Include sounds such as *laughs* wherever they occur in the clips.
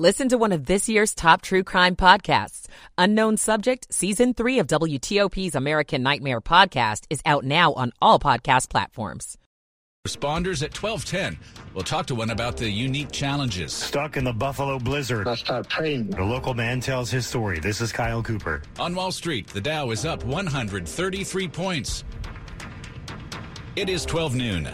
Listen to one of this year's top true crime podcasts. Unknown Subject, Season 3 of WTOP's American Nightmare podcast is out now on all podcast platforms. Responders at 1210. We'll talk to one about the unique challenges. Stuck in the Buffalo blizzard. I start praying. A local man tells his story. This is Kyle Cooper. On Wall Street, the Dow is up 133 points. It is 12 noon.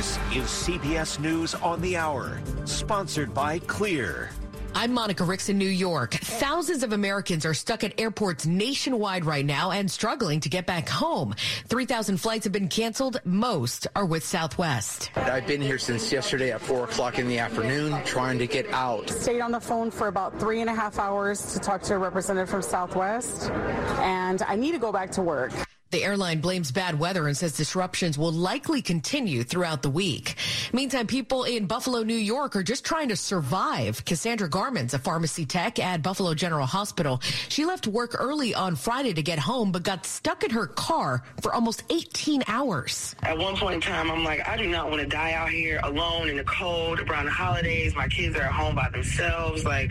This is CBS News on the Hour, sponsored by Clear. I'm Monica Ricks in New York. Thousands of Americans are stuck at airports nationwide right now and struggling to get back home. 3,000 flights have been canceled. Most are with Southwest. I've been here since yesterday at 4 o'clock in the afternoon trying to get out. Stayed on the phone for about three and a half hours to talk to a representative from Southwest, and I need to go back to work. The airline blames bad weather and says disruptions will likely continue throughout the week. Meantime, people in Buffalo, New York are just trying to survive. Cassandra Garments, a pharmacy tech at Buffalo General Hospital, she left work early on Friday to get home, but got stuck in her car for almost 18 hours. At one point in time, I'm like, I do not want to die out here alone in the cold around the holidays. My kids are at home by themselves. Like,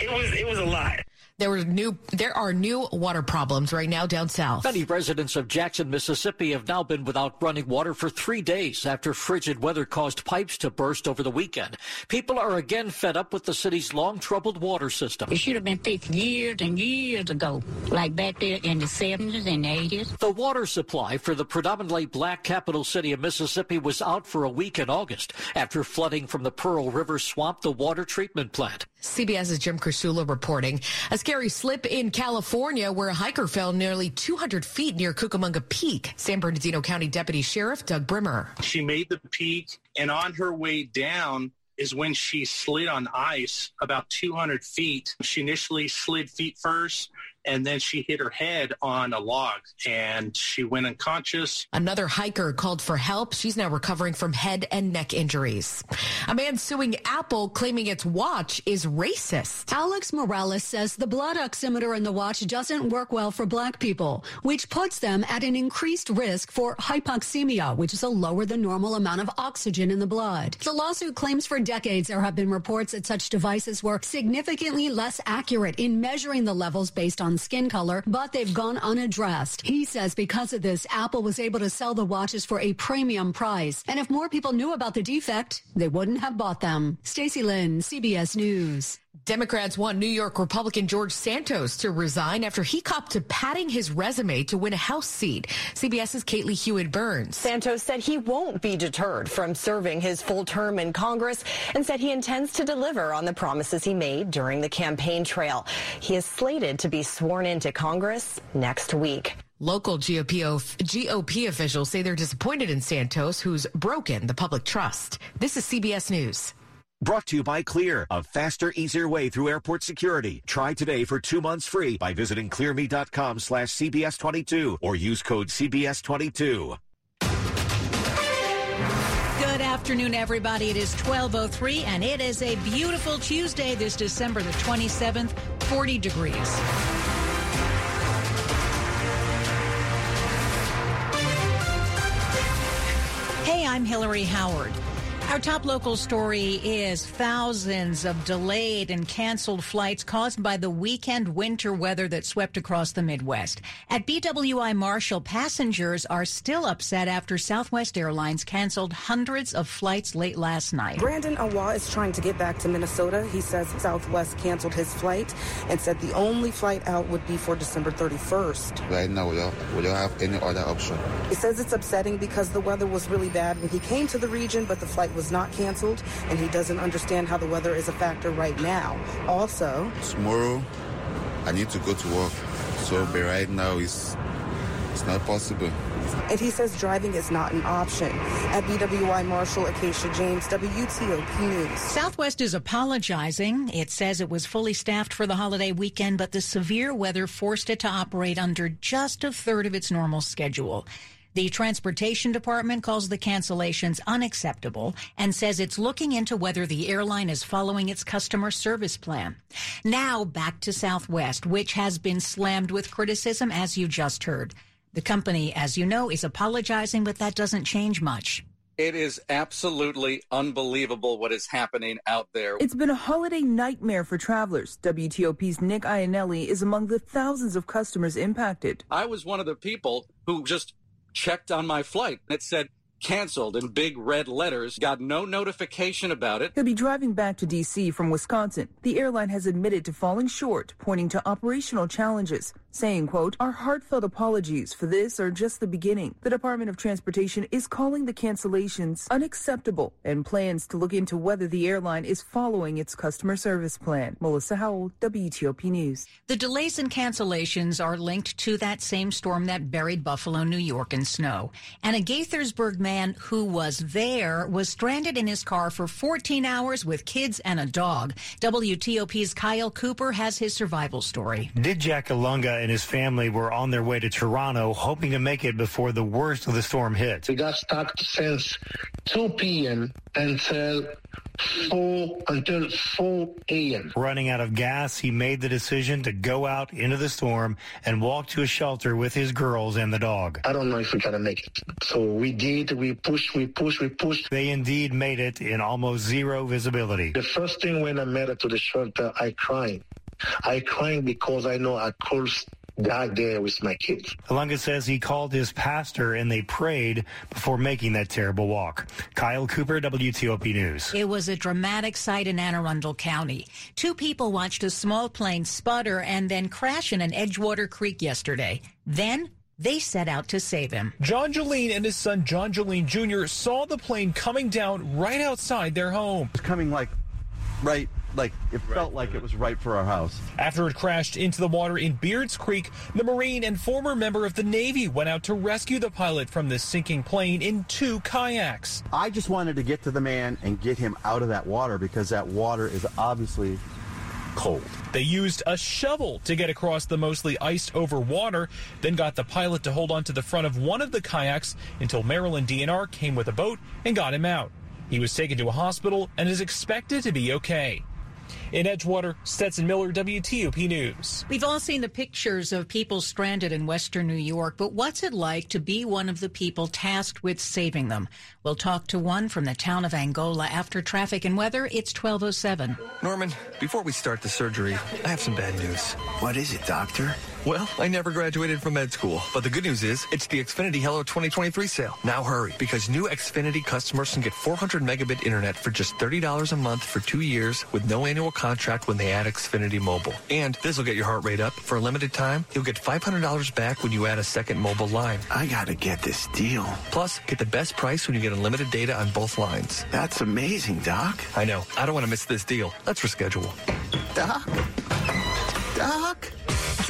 it was, it was a lot. There were new. There are new water problems right now down south. Many residents of Jackson, Mississippi, have now been without running water for three days after frigid weather caused pipes to burst over the weekend. People are again fed up with the city's long troubled water system. It should have been fixed years and years ago, like back there in the 70s and 80s. The water supply for the predominantly black capital city of Mississippi was out for a week in August after flooding from the Pearl River swamped the water treatment plant. CBS's Jim Krasula reporting. A scary slip in California where a hiker fell nearly 200 feet near Cucamonga Peak. San Bernardino County Deputy Sheriff Doug Brimmer. She made the peak and on her way down is when she slid on ice about 200 feet. She initially slid feet first and then she hit her head on a log and she went unconscious. Another hiker called for help. She's now recovering from head and neck injuries. A man suing Apple claiming its watch is racist. Alex Morales says the blood oximeter in the watch doesn't work well for black people, which puts them at an increased risk for hypoxemia, which is a lower than normal amount of oxygen in the blood. The lawsuit claims for decades there have been reports that such devices were significantly less accurate in measuring the levels based on skin color, but they've gone unaddressed. He says because of this, Apple was able to sell the watches for a premium price. And if more people knew about the defect, they wouldn't have bought them. Stacy Lynn, CBS News. Democrats want New York Republican George Santos to resign after he copped to padding his resume to win a House seat. CBS's Caitlin Huey-Burns. Santos said he won't be deterred from serving his full term in Congress and said he intends to deliver on the promises he made during the campaign trail. He is slated to be sworn into Congress next week. Local GOP, GOP officials say they're disappointed in Santos, who's broken the public trust. This is CBS News. Brought to you by Clear, a faster, easier way through airport security. Try today for two months free by visiting clearme.com slash CBS22 or use code CBS22. Good afternoon, everybody. It is 1203 and it is a beautiful Tuesday this December the 27th, 40 degrees. Hey, I'm Hillary Howard. Our top local story is thousands of delayed and canceled flights caused by the weekend winter weather that swept across the Midwest. At BWI Marshall, passengers are still upset after Southwest Airlines canceled hundreds of flights late last night. Brandon Awa is trying to get back to Minnesota. He says Southwest canceled his flight and said the only flight out would be for December 31st. Right now, we don't, we don't have any other option. He says it's upsetting because the weather was really bad when he came to the region, but the flight was not canceled, and he doesn't understand how the weather is a factor right now. Also, tomorrow I need to go to work, so but right now it's it's not possible. And he says driving is not an option. At BWI Marshall, Acacia James, WTOP News. Southwest is apologizing. It says it was fully staffed for the holiday weekend, but the severe weather forced it to operate under just a third of its normal schedule. The Transportation Department calls the cancellations unacceptable and says it's looking into whether the airline is following its customer service plan. Now back to Southwest, which has been slammed with criticism, as you just heard. The company, as you know, is apologizing, but that doesn't change much. It is absolutely unbelievable what is happening out there. It's been a holiday nightmare for travelers. WTOP's Nick Iannelli is among the thousands of customers impacted. I was one of the people who just checked on my flight. It said canceled in big red letters, got no notification about it. He'll be driving back to D.C. from Wisconsin. The airline has admitted to falling short, pointing to operational challenges, saying, quote, our heartfelt apologies for this are just the beginning. The Department of Transportation is calling the cancellations unacceptable and plans to look into whether the airline is following its customer service plan. Melissa Howell, WTOP News. The delays and cancellations are linked to that same storm that buried Buffalo, New York in snow. And a Gaithersburg man who was there was stranded in his car for 14 hours with kids and a dog. WTOP's Kyle Cooper has his survival story. Jack Alunga and his family were on their way to Toronto, hoping to make it before the worst of the storm hit. We got stuck since 2 p.m. until 4 until 4 a.m. Running out of gas, he made the decision to go out into the storm and walk to a shelter with his girls and the dog. I don't know if we're gonna make it. So we did. We pushed. We pushed. We pushed. They indeed made it in almost zero visibility. The first thing when I made it to the shelter, I cried. I cried because I know I could die there with my kids. Alunga says he called his pastor and they prayed before making that terrible walk. Kyle Cooper, WTOP News. It was a dramatic sight in Anne Arundel County. Two people watched a small plane sputter and then crash in an Edgewater Creek yesterday. Then they set out to save him. John Jolene and his son John Jolene Jr. saw the plane coming down right outside their home. It's coming like right like it right, felt like it was right for our house. After it crashed into the water in Beards Creek, the Marine and former member of the Navy went out to rescue the pilot from the sinking plane in two kayaks. I just wanted to get to the man and get him out of that water because that water is obviously cold. They used a shovel to get across the mostly iced over water, then got the pilot to hold onto the front of one of the kayaks until Maryland DNR came with a boat and got him out. He was taken to a hospital and is expected to be okay. In Edgewater, Stetson Miller, WTOP News. We've all seen the pictures of people stranded in Western New York, but what's it like to be one of the people tasked with saving them? We'll talk to one from the town of Angola after traffic and weather. It's 1207. Norman, before we start the surgery, I have some bad news. What is it, doctor? Well, I never graduated from med school, but the good news is it's the Xfinity Hello 2023 sale. Now hurry, because new Xfinity customers can get 400 megabit internet for just $30 a month for two years with no annual contract when they add Xfinity Mobile. And this will get your heart rate up. For a limited time, you'll get $500 back when you add a second mobile line. I gotta get this deal. Plus, get the best price when you get unlimited data on both lines. That's amazing, Doc. I know. I don't want to miss this deal. Let's reschedule. Doc? Doc?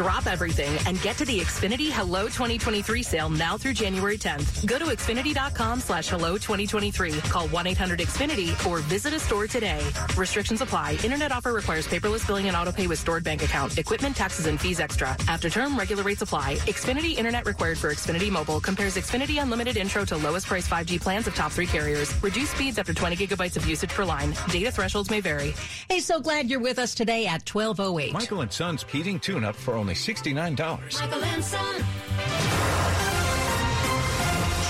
Drop everything and get to the Xfinity Hello 2023 sale now through January 10th. Go to Xfinity.com slash Hello 2023. Call 1-800-XFINITY or visit a store today. Restrictions apply. Internet offer requires paperless billing and autopay with stored bank account. Equipment, taxes, and fees extra. After term, regular rates apply. Xfinity Internet required for Xfinity Mobile compares Xfinity Unlimited Intro to lowest price 5G plans of top three carriers. Reduced speeds after 20 gigabytes of usage per line. Data thresholds may vary. Hey, so glad you're with us today at 1208. Michael and Son's heating tune-up for only $69. Michael and Son.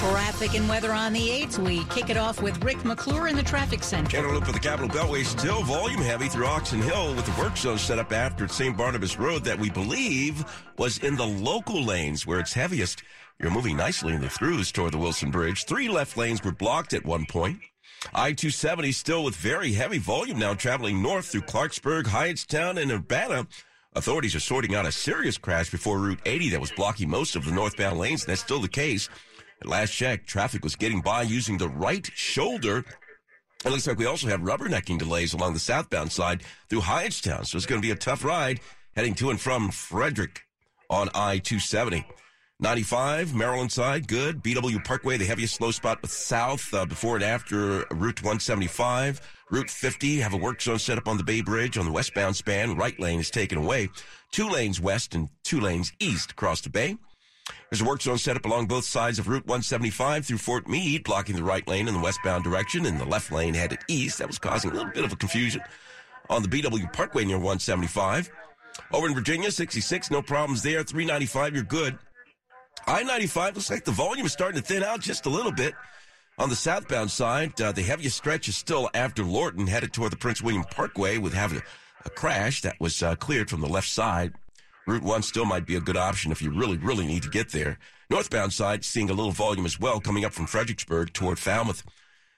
Traffic and weather on the 8th. We kick it off with Rick McClure in the traffic center. Cantaloupe for the Capital Beltway still volume heavy through Oxon Hill with the work zone set up after St. Barnabas Road that we believe was in the local lanes where it's heaviest. You're moving nicely in the throughs toward the Wilson Bridge. Three left lanes were blocked at one point. I-270 still with very heavy volume now traveling north through Clarksburg, Hyattstown, and Urbana. Authorities are sorting out a serious crash before Route 80 that was blocking most of the northbound lanes, and that's still the case. At last check, traffic was getting by using the right shoulder. It looks like we also have rubbernecking delays along the southbound side through Hyattstown, so it's going to be a tough ride heading to and from Frederick on I-270. 95, Maryland side, good. BW Parkway, the heaviest slow spot with south uh, before and after Route 175. Route 50, have a work zone set up on the Bay Bridge on the westbound span. Right lane is taken away. Two lanes west and two lanes east across the bay. There's a work zone set up along both sides of Route 175 through Fort Meade, blocking the right lane in the westbound direction and the left lane headed east. That was causing a little bit of a confusion on the BW Parkway near 175. Over in Virginia, 66, no problems there. 395, you're good. I-95 looks like the volume is starting to thin out just a little bit On the southbound side, uh, the heaviest stretch is still after Lorton, headed toward the Prince William Parkway with having a, a crash that was uh, cleared from the left side. Route 1 still might be a good option if you really, really need to get there. Northbound side, seeing a little volume as well coming up from Fredericksburg toward Falmouth.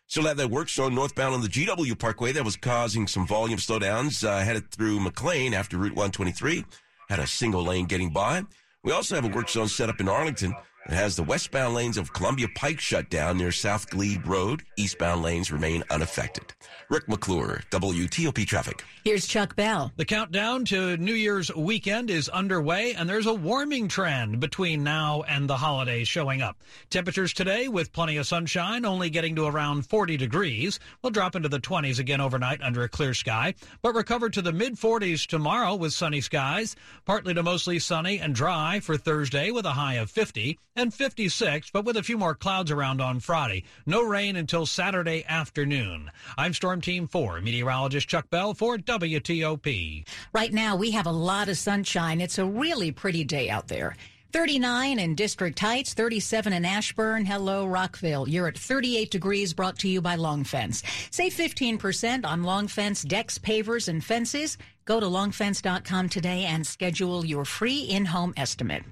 Still have that work zone northbound on the GW Parkway that was causing some volume slowdowns uh, headed through McLean after Route 123. Had a single lane getting by. We also have a work zone set up in Arlington it has the westbound lanes of Columbia Pike shut down near South Glebe Road. Eastbound lanes remain unaffected. Rick McClure, WTOP Traffic. Here's Chuck Bell. The countdown to New Year's weekend is underway, and there's a warming trend between now and the holidays showing up. Temperatures today, with plenty of sunshine, only getting to around 40 degrees. We'll drop into the 20s again overnight under a clear sky, but recover to the mid 40s tomorrow with sunny skies. Partly to mostly sunny and dry for Thursday with a high of 50 and 56, but with a few more clouds around on Friday. No rain until Saturday afternoon. I'm Storm Team 4, meteorologist Chuck Bell for WTOP. Right now, we have a lot of sunshine. It's a really pretty day out there. 39 in District Heights, 37 in Ashburn. Hello, Rockville. You're at 38 degrees brought to you by Long Fence. Save 15% on Long Fence decks, pavers, and fences. Go to longfence.com today and schedule your free in-home estimate.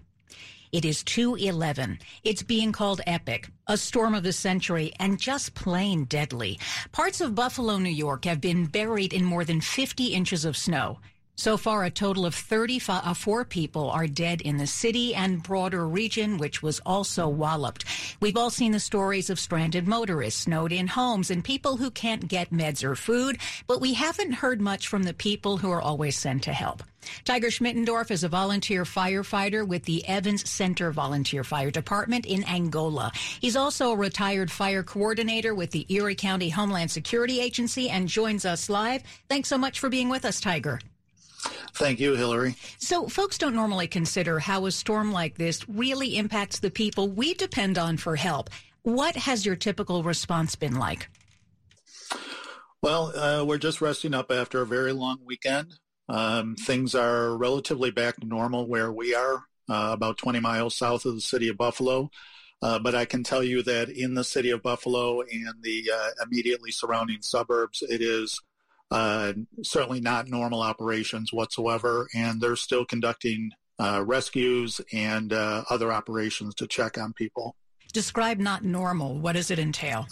It is 211. It's being called epic, a storm of the century, and just plain deadly. Parts of Buffalo, New York have been buried in more than 50 inches of snow. So far, a total of 34 uh, people are dead in the city and broader region, which was also walloped. We've all seen the stories of stranded motorists, snowed in homes, and people who can't get meds or food, but we haven't heard much from the people who are always sent to help. Tiger Schmittendorf is a volunteer firefighter with the Evans Center Volunteer Fire Department in Angola. He's also a retired fire coordinator with the Erie County Homeland Security Agency and joins us live. Thanks so much for being with us, Tiger. Thank you, Hillary. So, folks don't normally consider how a storm like this really impacts the people we depend on for help. What has your typical response been like? Well, uh, we're just resting up after a very long weekend. Um, things are relatively back to normal where we are, uh, about 20 miles south of the city of Buffalo. Uh, but I can tell you that in the city of Buffalo and the uh, immediately surrounding suburbs, it is uh, certainly not normal operations whatsoever, and they're still conducting uh, rescues and uh, other operations to check on people. Describe not normal. What does it entail?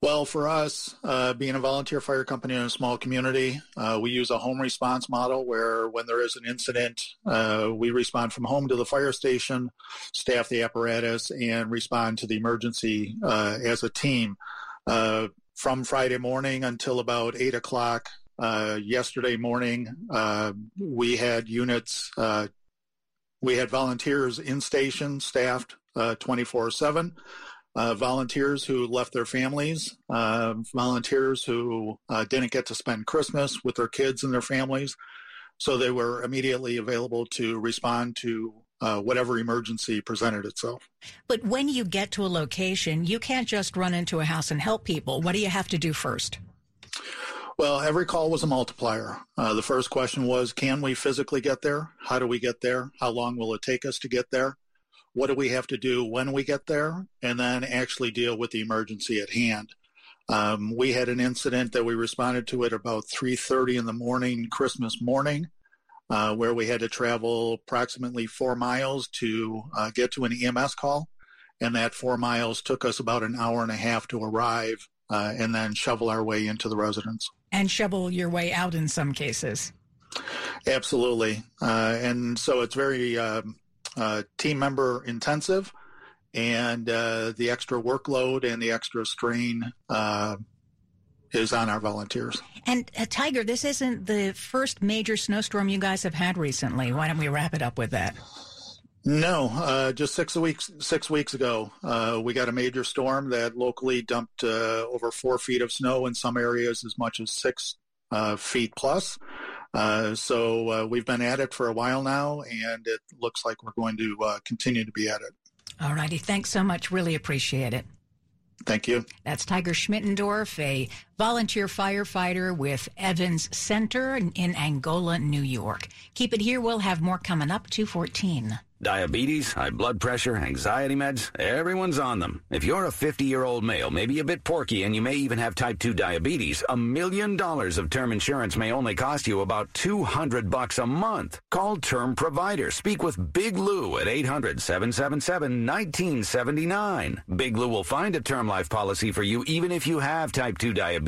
Well, for us, uh, being a volunteer fire company in a small community, uh, we use a home response model where when there is an incident, uh, we respond from home to the fire station, staff the apparatus, and respond to the emergency uh, as a team. From Friday morning until about 8 o'clock uh, yesterday morning, uh, we had units, uh, we had volunteers in station staffed 24-7, uh, uh, volunteers who left their families, uh, volunteers who didn't get to spend Christmas with their kids and their families. So they were immediately available to respond to uh, whatever emergency presented itself. But when you get to a location, you can't just run into a house and help people. What do you have to do first? Well, every call was a multiplier. Uh, the first question was, can we physically get there? How do we get there? How long will it take us to get there? What do we have to do when we get there? And then actually deal with the emergency at hand. Um, we had an incident that we responded to at about 3.30 in the morning, Christmas morning uh, where we had to travel approximately four miles to uh, get to an EMS call. And that four miles took us about an hour and a half to arrive uh, and then shovel our way into the residence. And shovel your way out in some cases. Absolutely. Uh, and so it's very um, uh, team member intensive and uh, the extra workload and the extra strain is on our volunteers. And uh, Tiger, this isn't the first major snowstorm you guys have had recently. Why don't we wrap it up with that? No, uh, just six weeks six weeks ago, uh, we got a major storm that locally dumped uh, over four feet of snow in some areas, as much as six uh, feet plus. Uh, so we've been at it for a while now, and it looks like we're going to continue to be at it. All righty, thanks so much. Really appreciate it. Thank you. That's Tiger Schmittendorf, a volunteer firefighter with Evans Center in Angola, New York. Keep it here. We'll have more coming up 214. Diabetes, high blood pressure, anxiety meds, everyone's on them. If you're a 50 year old male, maybe a bit porky, and you may even have type 2 diabetes, a million dollars of term insurance may only cost you about 200 bucks a month. Call Term Provider. Speak with Big Lou at 800 777 1979. Big Lou will find a term life policy for you even if you have type 2 diabetes,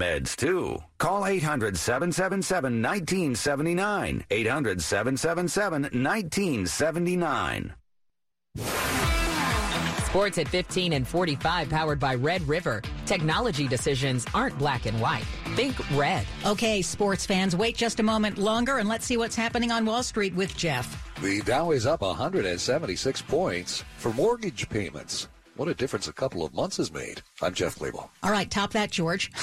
meds too. Call 800 777 1979. 800 777 1979. Sports at 15 and 45 powered by Red River. Technology decisions aren't black and white. Think red. Okay, sports fans, wait just a moment longer and let's see what's happening on Wall Street with Jeff. The Dow is up 176 points for mortgage payments. What a difference a couple of months has made. I'm Jeff Clabaugh. All right, top that, George. *laughs*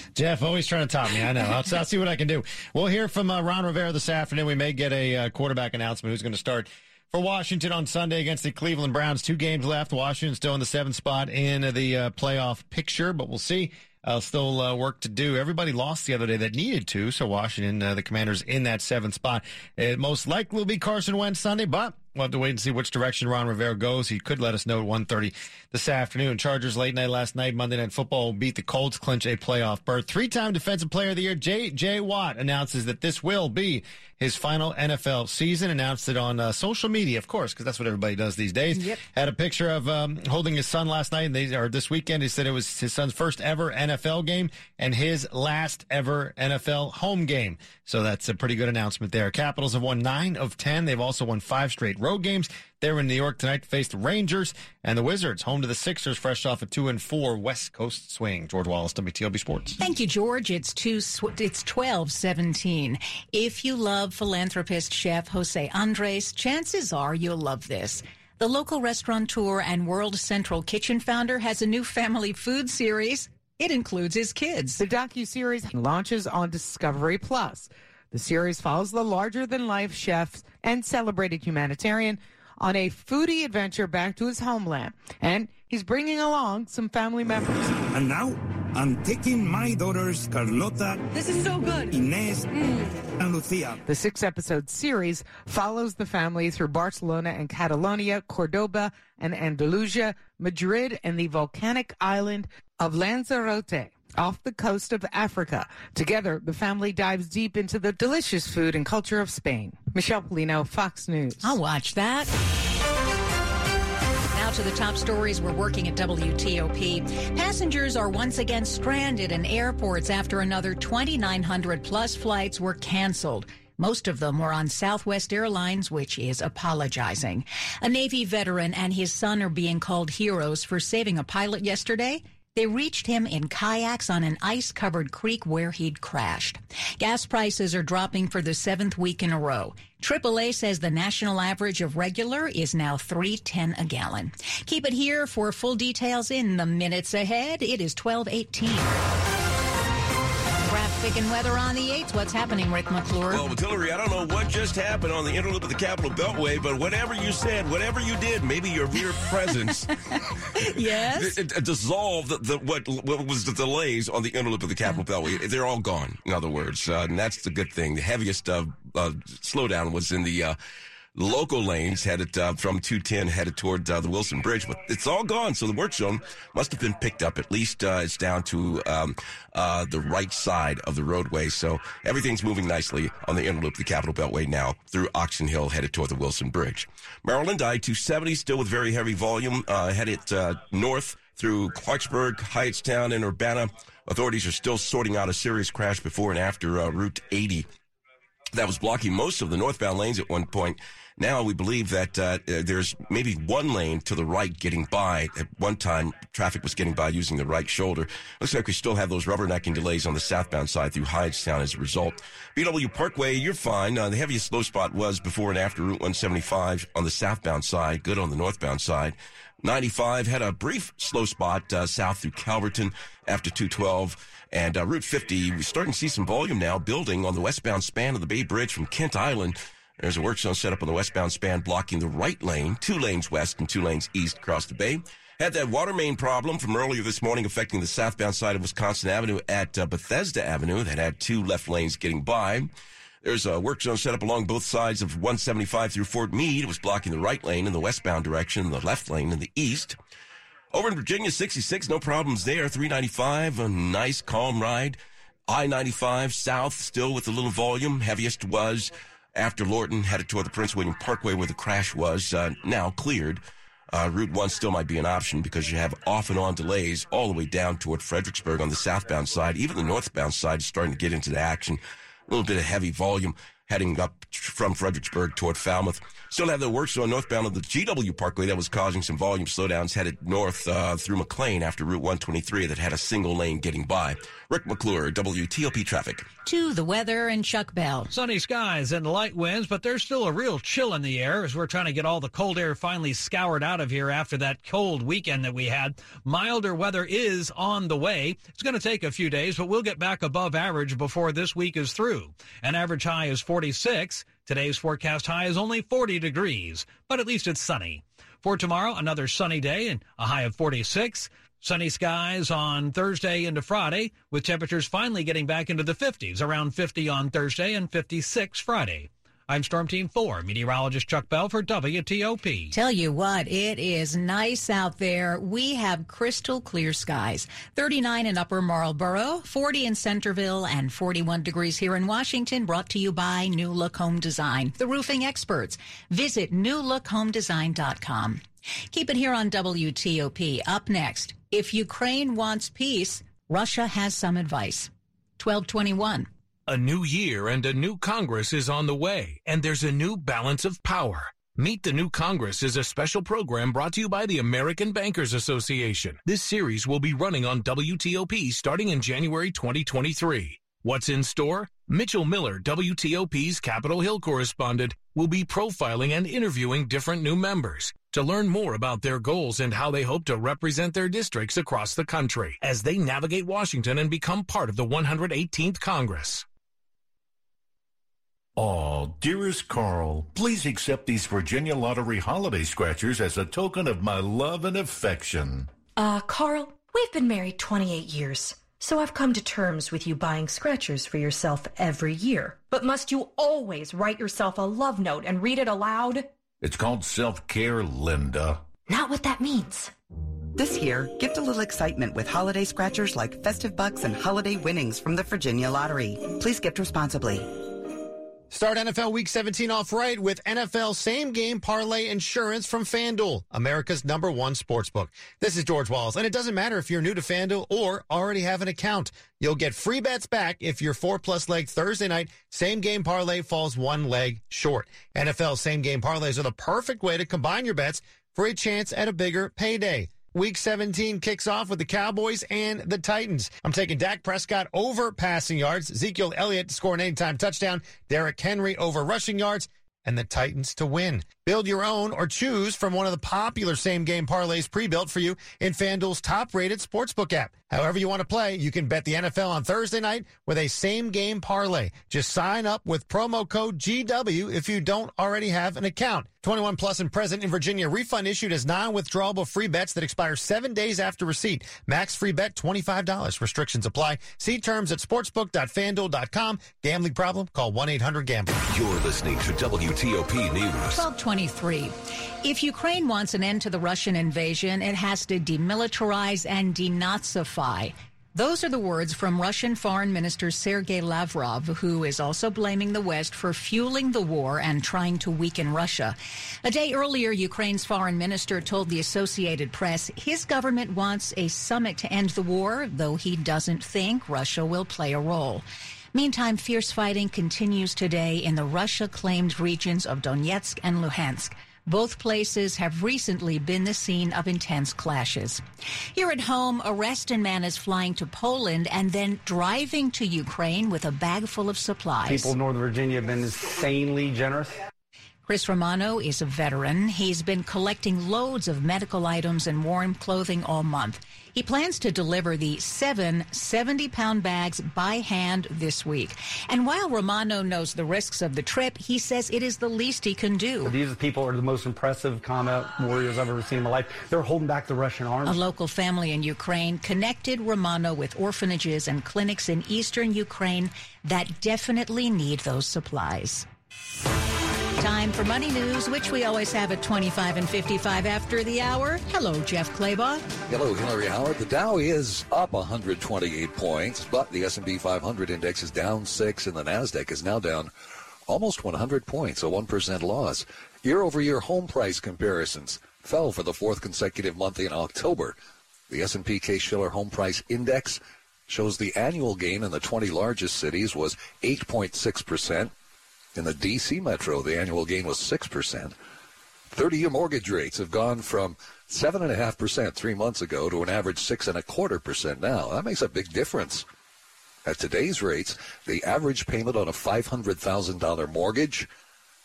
*laughs* Jeff, always trying to top me. I know. I'll, I'll see what I can do. We'll hear from uh, Ron Rivera this afternoon. We may get a uh, quarterback announcement who's going to start for Washington on Sunday against the Cleveland Browns. Two games left. Washington still in the seventh spot in the uh, playoff picture, but we'll see. Uh, still uh, work to do. Everybody lost the other day that needed to, so Washington, uh, the Commanders, in that seventh spot. It most likely will be Carson Wentz Sunday, but we'll have to wait and see which direction Ron Rivera goes. He could let us know at 1.30 this afternoon. Chargers late night last night, Monday Night Football beat the Colts, clinch a playoff berth. Three-time Defensive Player of the Year, J. J. Watt announces that this will be his final NFL season. Announced it on uh, social media, of course, because that's what everybody does these days. Yep. Had a picture of um, holding his son last night, and they, or this weekend. He said it was his son's first ever NFL game and his last ever NFL home game. So that's a pretty good announcement there. Capitals have won nine of ten. They've also won five straight road games. They're in New York tonight to face the Rangers and the Wizards, home to the Sixers, fresh off a two and four West Coast swing. George Wallace, WTOP Sports. Thank you, George. It's two. It's twelve seventeen. If you love philanthropist chef Jose Andres, chances are you'll love this. The local restaurateur and World Central Kitchen founder has a new family food series. It includes his kids. The docu-series launches on Discovery Plus. The series follows the larger-than-life chef and celebrated humanitarian on a foodie adventure back to his homeland. And he's bringing along some family members. And now, I'm taking my daughters, Carlota. This is so good. Inez mm. and Lucia. The six episode series follows the family through Barcelona and Catalonia, Cordoba and Andalusia, Madrid, and the volcanic island of Lanzarote off the coast of Africa. Together, the family dives deep into the delicious food and culture of Spain. Michelle Pollino, Fox News. I'll watch that. Now to the top stories we're working at WTOP. Passengers are once again stranded in airports after another 2,900 plus flights were canceled. Most of them were on Southwest Airlines, which is apologizing. A Navy veteran and his son are being called heroes for saving a pilot yesterday. They reached him in kayaks on an ice covered creek where he'd crashed. Gas prices are dropping for the seventh week in a row. AAA says the national average of regular is now 310 a gallon. Keep it here for full details in the minutes ahead. It is 1218. Traffic and weather on the 8th. What's happening, Rick McClure? Well, Hillary, I don't know what just happened on the interloop of the Capital Beltway, but whatever you said, whatever you did, maybe your mere *laughs* presence yes? it, dissolved the, the, what, what was the delays on the interloop of the Capital Beltway. They're all gone, in other words. Uh, and that's the good thing. The heaviest uh, uh, slowdown was in the local lanes headed uh, from 210 headed toward uh, the Wilson Bridge, but it's all gone. So the work zone must have been picked up. At least uh, it's down to um, uh, the right side of the roadway. So everything's moving nicely on the inner interloop, the Capital Beltway now through Oxon Hill headed toward the Wilson Bridge. Maryland I-270 still with very heavy volume uh, headed uh, north through Clarksburg, Hyattstown, and Urbana. Authorities are still sorting out a serious crash before and after Route 80 that was blocking most of the northbound lanes at one point. Now we believe that uh, there's maybe one lane to the right getting by. At one time, traffic was getting by using the right shoulder. Looks like we still have those rubbernecking delays on the southbound side through Hyattstown as a result. BW Parkway, you're fine. Uh, the heaviest slow spot was before and after Route 175 on the southbound side, good on the northbound side. 95 had a brief slow spot uh, south through Calverton after 212. And uh, Route 50, we're starting to see some volume now building on the westbound span of the Bay Bridge from Kent Island. There's a work zone set up on the westbound span blocking the right lane, two lanes west and two lanes east across the bay. Had that water main problem from earlier this morning affecting the southbound side of Wisconsin Avenue at uh, Bethesda Avenue that had two left lanes getting by. There's a work zone set up along both sides of 175 through Fort Meade. It was blocking the right lane in the westbound direction and the left lane in the east. Over in Virginia, 66, no problems there. 395, a nice calm ride. I-95 south, still with a little volume. Heaviest was after Lorton headed toward the Prince William Parkway where the crash was, uh, now cleared. Uh, Route 1 still might be an option because you have off and on delays all the way down toward Fredericksburg on the southbound side. Even the northbound side is starting to get into the action. Little bit of heavy volume heading up from Fredericksburg toward Falmouth. Still have the work zone northbound of the GW Parkway that was causing some volume slowdowns headed north uh, through McLean after Route 123 that had a single lane getting by. Rick McClure, WTOP Traffic. To the weather and Chuck Bell. Sunny skies and light winds, but there's still a real chill in the air as we're trying to get all the cold air finally scoured out of here after that cold weekend that we had. Milder weather is on the way. It's going to take a few days, but we'll get back above average before this week is through. An average high is 46. Today's forecast high is only 40 degrees, but at least it's sunny. For tomorrow, another sunny day and a high of 46. Sunny skies on Thursday into Friday, with temperatures finally getting back into the 50s, around 50 on Thursday and 56 Friday. I'm Storm Team 4, meteorologist Chuck Bell for WTOP. Tell you what, it is nice out there. We have crystal clear skies. 39 in Upper Marlboro, 40 in Centreville, and 41 degrees here in Washington, brought to you by New Look Home Design, the roofing experts. Visit newlookhomedesign.com. Keep it here on WTOP. Up next, if Ukraine wants peace, Russia has some advice. 1221. A new year and a new Congress is on the way, and there's a new balance of power. Meet the New Congress is a special program brought to you by the American Bankers Association. This series will be running on WTOP starting in January 2023. What's in store? Mitchell Miller, WTOP's Capitol Hill correspondent, will be profiling and interviewing different new members to learn more about their goals and how they hope to represent their districts across the country as they navigate Washington and become part of the 118th Congress. Oh, dearest Carl, please accept these Virginia Lottery holiday scratchers as a token of my love and affection. Uh, Carl, we've been married 28 years, so I've come to terms with you buying scratchers for yourself every year. But must you always write yourself a love note and read it aloud? It's called self-care, Linda. Not what that means. This year, gift a little excitement with holiday scratchers like festive bucks and holiday winnings from the Virginia Lottery. Please gift responsibly. Start NFL Week 17 off right with NFL Same Game Parlay Insurance from FanDuel, America's number one sportsbook. This is George Wallace, and it doesn't matter if you're new to FanDuel or already have an account. You'll get free bets back if your four plus leg Thursday night same game parlay falls one leg short. NFL Same Game Parlays are the perfect way to combine your bets for a chance at a bigger payday. Week 17 kicks off with the Cowboys and the Titans. I'm taking Dak Prescott over passing yards, Ezekiel Elliott to score an anytime touchdown, Derrick Henry over rushing yards, and the Titans to win. Build your own or choose from one of the popular same game parlays pre-built for you in FanDuel's top-rated sportsbook app. However you want to play, you can bet the NFL on Thursday night with a same game parlay. Just sign up with promo code GW if you don't already have an account. 21 plus and present in Virginia. Refund issued as non-withdrawable free bets that expire seven days after receipt. Max free bet $25. Restrictions apply. See terms at sportsbook.fanduel.com. Gambling problem? Call 1-800-GAMBLER. You're listening to WTOP News. 1223. If Ukraine wants an end to the Russian invasion, it has to demilitarize and denazify. Those are the words from Russian Foreign Minister Sergei Lavrov, who is also blaming the West for fueling the war and trying to weaken Russia. A day earlier, Ukraine's foreign minister told the Associated Press his government wants a summit to end the war, though he doesn't think Russia will play a role. Meantime, fierce fighting continues today in the Russia claimed regions of Donetsk and Luhansk. Both places have recently been the scene of intense clashes. Here at home, a Reston man is flying to Poland and then driving to Ukraine with a bag full of supplies. People in Northern Virginia have been insanely generous. Chris Romano is a veteran. He's been collecting loads of medical items and warm clothing all month. He plans to deliver the seven 70 pound bags by hand this week. And while Romano knows the risks of the trip, he says it is the least he can do. These people are the most impressive combat warriors I've ever seen in my life. They're holding back the Russian army. A local family in Ukraine connected Romano with orphanages and clinics in eastern Ukraine that definitely need those supplies. Time for money news, which we always have at 25 and 55 after the hour. Hello, Jeff Clabaugh. Hello, Hillary Howard. The Dow is up 128 points, but the S&P 500 index is down six, and the Nasdaq is now down almost 100 points, a 1% loss. Year-over-year home price comparisons fell for the fourth consecutive month in October. The S&P Case-Shiller Home Price Index shows the annual gain in the 20 largest cities was 8.6 percent. In the D.C. metro, the annual gain was 6%. 30-year mortgage rates have gone from 7.5% three months ago to an average 6.25% now. That makes a big difference. At today's rates, the average payment on a $500,000 mortgage,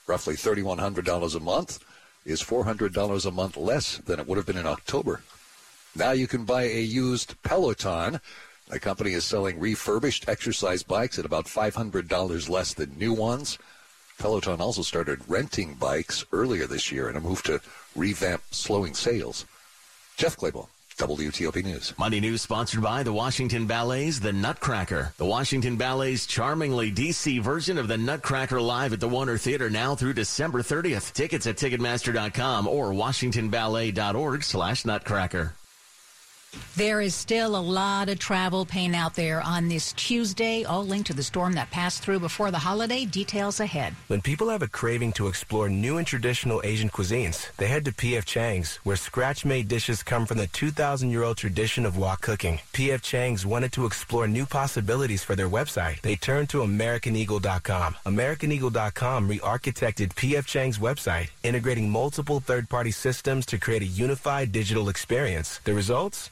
roughly $3,100 a month, is $400 a month less than it would have been in October. Now you can buy a used Peloton. The company is selling refurbished exercise bikes at about $500 less than new ones. Peloton also started renting bikes earlier this year in a move to revamp slowing sales. Jeff Clabaugh, WTOP News. Money News sponsored by the Washington Ballet's The Nutcracker. The Washington Ballet's charmingly DC version of The Nutcracker live at the Warner Theater now through December 30th. Tickets at Ticketmaster.com or WashingtonBallet.org slash Nutcracker. There is still a lot of travel pain out there on this Tuesday, all linked to the storm that passed through before the holiday. Details ahead. When people have a craving to explore new and traditional Asian cuisines, they head to P.F. Chang's, where scratch-made dishes come from the 2,000-year-old tradition of wok cooking. P.F. Chang's wanted to explore new possibilities for their website. They turned to AmericanEagle.com. AmericanEagle.com re-architected P.F. Chang's website, integrating multiple third-party systems to create a unified digital experience. The results?